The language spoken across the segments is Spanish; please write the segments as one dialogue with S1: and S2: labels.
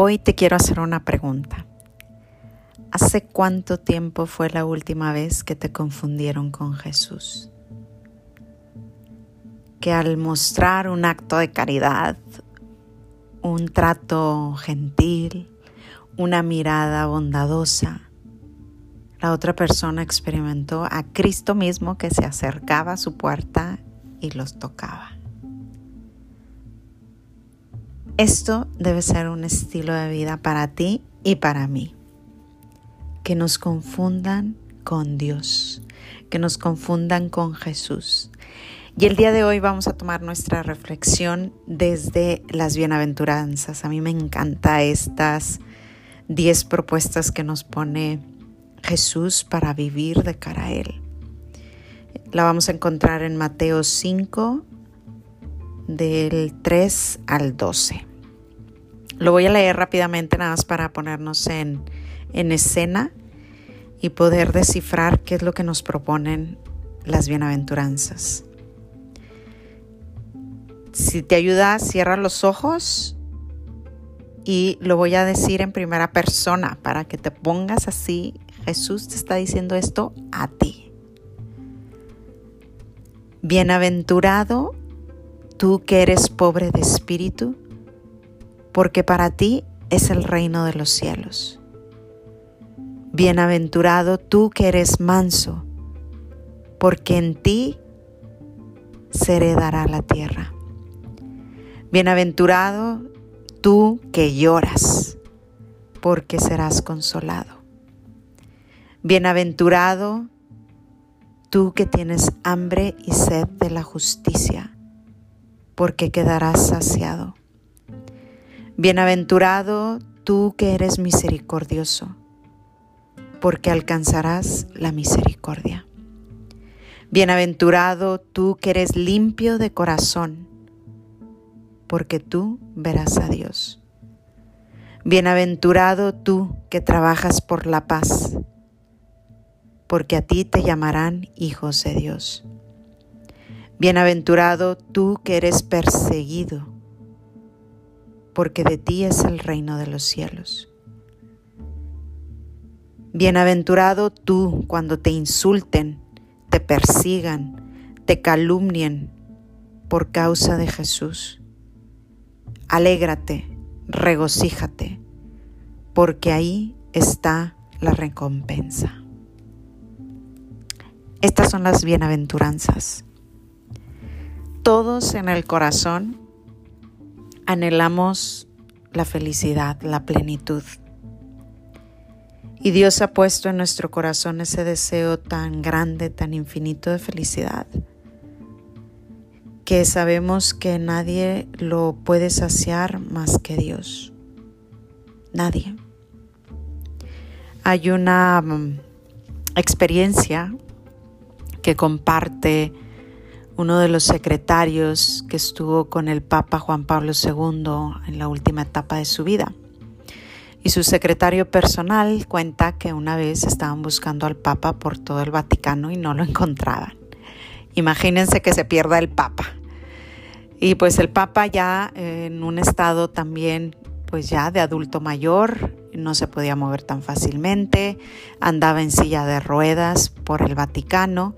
S1: Hoy te quiero hacer una pregunta. ¿Hace cuánto tiempo fue la última vez que te confundieron con Jesús? Que al mostrar un acto de caridad, un trato gentil, una mirada bondadosa, la otra persona experimentó a Cristo mismo que se acercaba a su puerta y los tocaba. Esto debe ser un estilo de vida para ti y para mí. Que nos confundan con Dios, que nos confundan con Jesús. Y el día de hoy vamos a tomar nuestra reflexión desde las bienaventuranzas. A mí me encanta estas 10 propuestas que nos pone Jesús para vivir de cara a Él. La vamos a encontrar en Mateo 5, del 3 al 12. Lo voy a leer rápidamente nada más para ponernos en, en escena y poder descifrar qué es lo que nos proponen las bienaventuranzas. Si te ayuda, cierra los ojos y lo voy a decir en primera persona para que te pongas así. Jesús te está diciendo esto a ti. Bienaventurado tú que eres pobre de espíritu porque para ti es el reino de los cielos. Bienaventurado tú que eres manso, porque en ti se heredará la tierra. Bienaventurado tú que lloras, porque serás consolado. Bienaventurado tú que tienes hambre y sed de la justicia, porque quedarás saciado. Bienaventurado tú que eres misericordioso, porque alcanzarás la misericordia. Bienaventurado tú que eres limpio de corazón, porque tú verás a Dios. Bienaventurado tú que trabajas por la paz, porque a ti te llamarán hijos de Dios. Bienaventurado tú que eres perseguido porque de ti es el reino de los cielos. Bienaventurado tú cuando te insulten, te persigan, te calumnien por causa de Jesús. Alégrate, regocíjate, porque ahí está la recompensa. Estas son las bienaventuranzas. Todos en el corazón anhelamos la felicidad, la plenitud. Y Dios ha puesto en nuestro corazón ese deseo tan grande, tan infinito de felicidad, que sabemos que nadie lo puede saciar más que Dios. Nadie. Hay una mm, experiencia que comparte uno de los secretarios que estuvo con el Papa Juan Pablo II en la última etapa de su vida. Y su secretario personal cuenta que una vez estaban buscando al Papa por todo el Vaticano y no lo encontraban. Imagínense que se pierda el Papa. Y pues el Papa ya en un estado también pues ya de adulto mayor, no se podía mover tan fácilmente, andaba en silla de ruedas por el Vaticano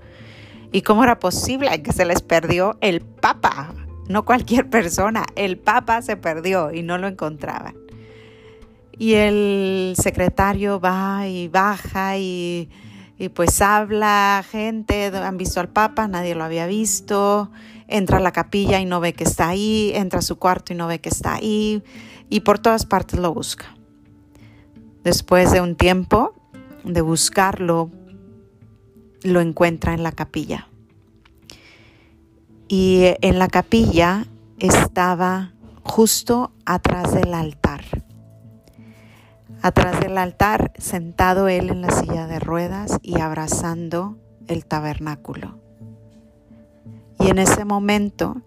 S1: ¿Y cómo era posible que se les perdió el Papa? No cualquier persona, el Papa se perdió y no lo encontraban. Y el secretario va y baja y, pues habla, gente, han visto al Papa, nadie lo había visto, entra a la capilla y no ve que está ahí, entra a su cuarto y no ve que está ahí, y por todas partes lo busca. Después de un tiempo de buscarlo lo encuentra en la capilla. Y en la capilla estaba justo atrás del altar. Atrás del altar, sentado él en la silla de ruedas y abrazando el tabernáculo. Y en ese momento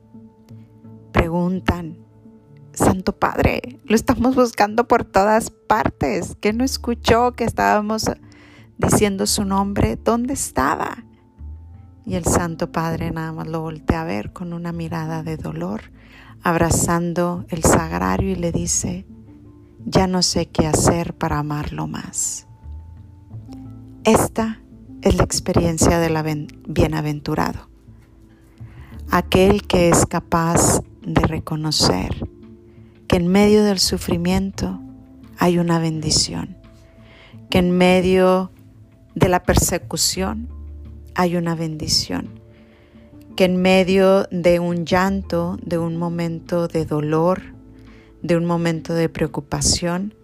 S1: preguntan, Santo Padre, lo estamos buscando por todas partes. ¿Qué no escuchó que estábamos diciendo su nombre, ¿dónde estaba? Y el Santo Padre nada más lo voltea a ver con una mirada de dolor, abrazando el sagrario y le dice, ya no sé qué hacer para amarlo más. Esta es la experiencia del bienaventurado, aquel que es capaz de reconocer que en medio del sufrimiento hay una bendición, que en medio de la persecución hay una bendición, que en medio de un llanto, de un momento de dolor, de un momento de preocupación,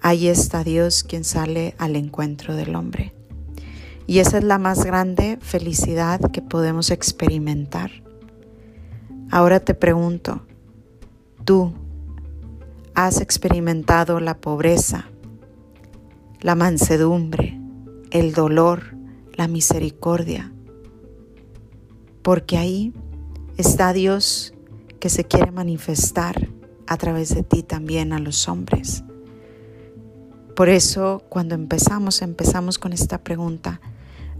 S1: ahí está Dios quien sale al encuentro del hombre. Y esa es la más grande felicidad que podemos experimentar. Ahora te pregunto, ¿tú has experimentado la pobreza, la mansedumbre, el dolor, la misericordia? Porque ahí está Dios que se quiere manifestar a través de ti también a los hombres. Por eso cuando empezamos, empezamos con esta pregunta,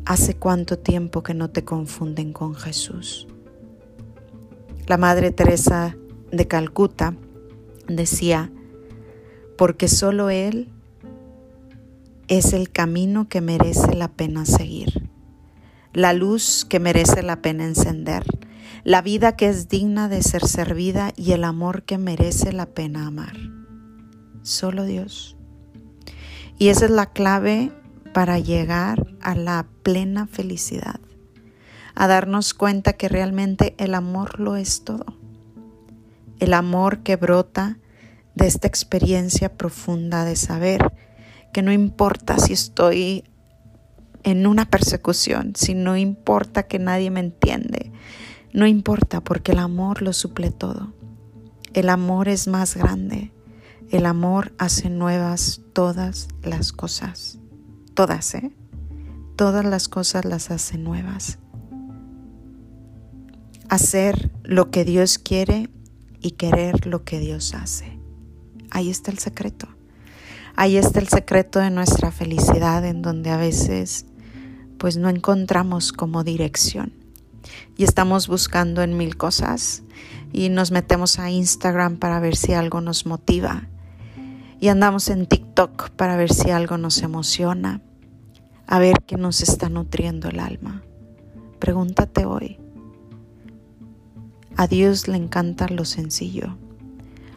S1: ¿Hace cuánto tiempo que no te confunden con Jesús? La Madre Teresa de Calcuta decía, porque solo Él es el camino que merece la pena seguir, la luz que merece la pena encender, la vida que es digna de ser servida y el amor que merece la pena amar. Solo Dios. Y esa es la clave para llegar a la plena felicidad, a darnos cuenta que realmente el amor lo es todo. El amor que brota de esta experiencia profunda de saber que no importa si estoy en una persecución, si no importa que nadie me entiende, no importa porque el amor lo suple todo. El amor es más grande. El amor hace nuevas todas las cosas todas, ¿eh? Todas las cosas las hace nuevas. Hacer lo que Dios quiere y querer lo que Dios hace. Ahí está el secreto. Ahí está el secreto de nuestra felicidad en donde a veces pues no encontramos como dirección. Y estamos buscando en mil cosas y nos metemos a Instagram para ver si algo nos motiva. Y andamos en TikTok para ver si algo nos emociona. A ver qué nos está nutriendo el alma. Pregúntate hoy. A Dios le encanta lo sencillo,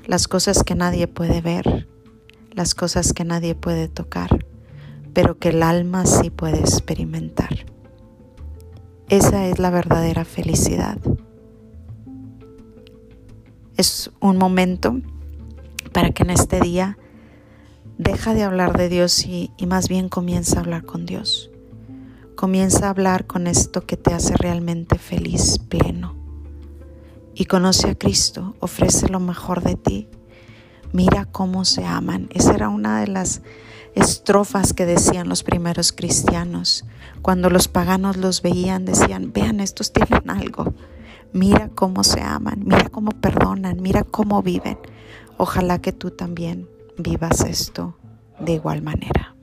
S1: las cosas que nadie puede ver, las cosas que nadie puede tocar, pero que el alma sí puede experimentar. Esa es la verdadera felicidad. Es un momento para que en este día deja de hablar de Dios y, más bien comienza a hablar con Dios. Comienza a hablar con esto que te hace realmente feliz, pleno. Y conoce a Cristo, ofrece lo mejor de ti. Mira cómo se aman. Esa era una de las estrofas que decían los primeros cristianos. Cuando los paganos los veían, decían, vean, estos tienen algo. Mira cómo se aman, mira cómo perdonan, mira cómo viven. Ojalá que tú también vivas esto de igual manera.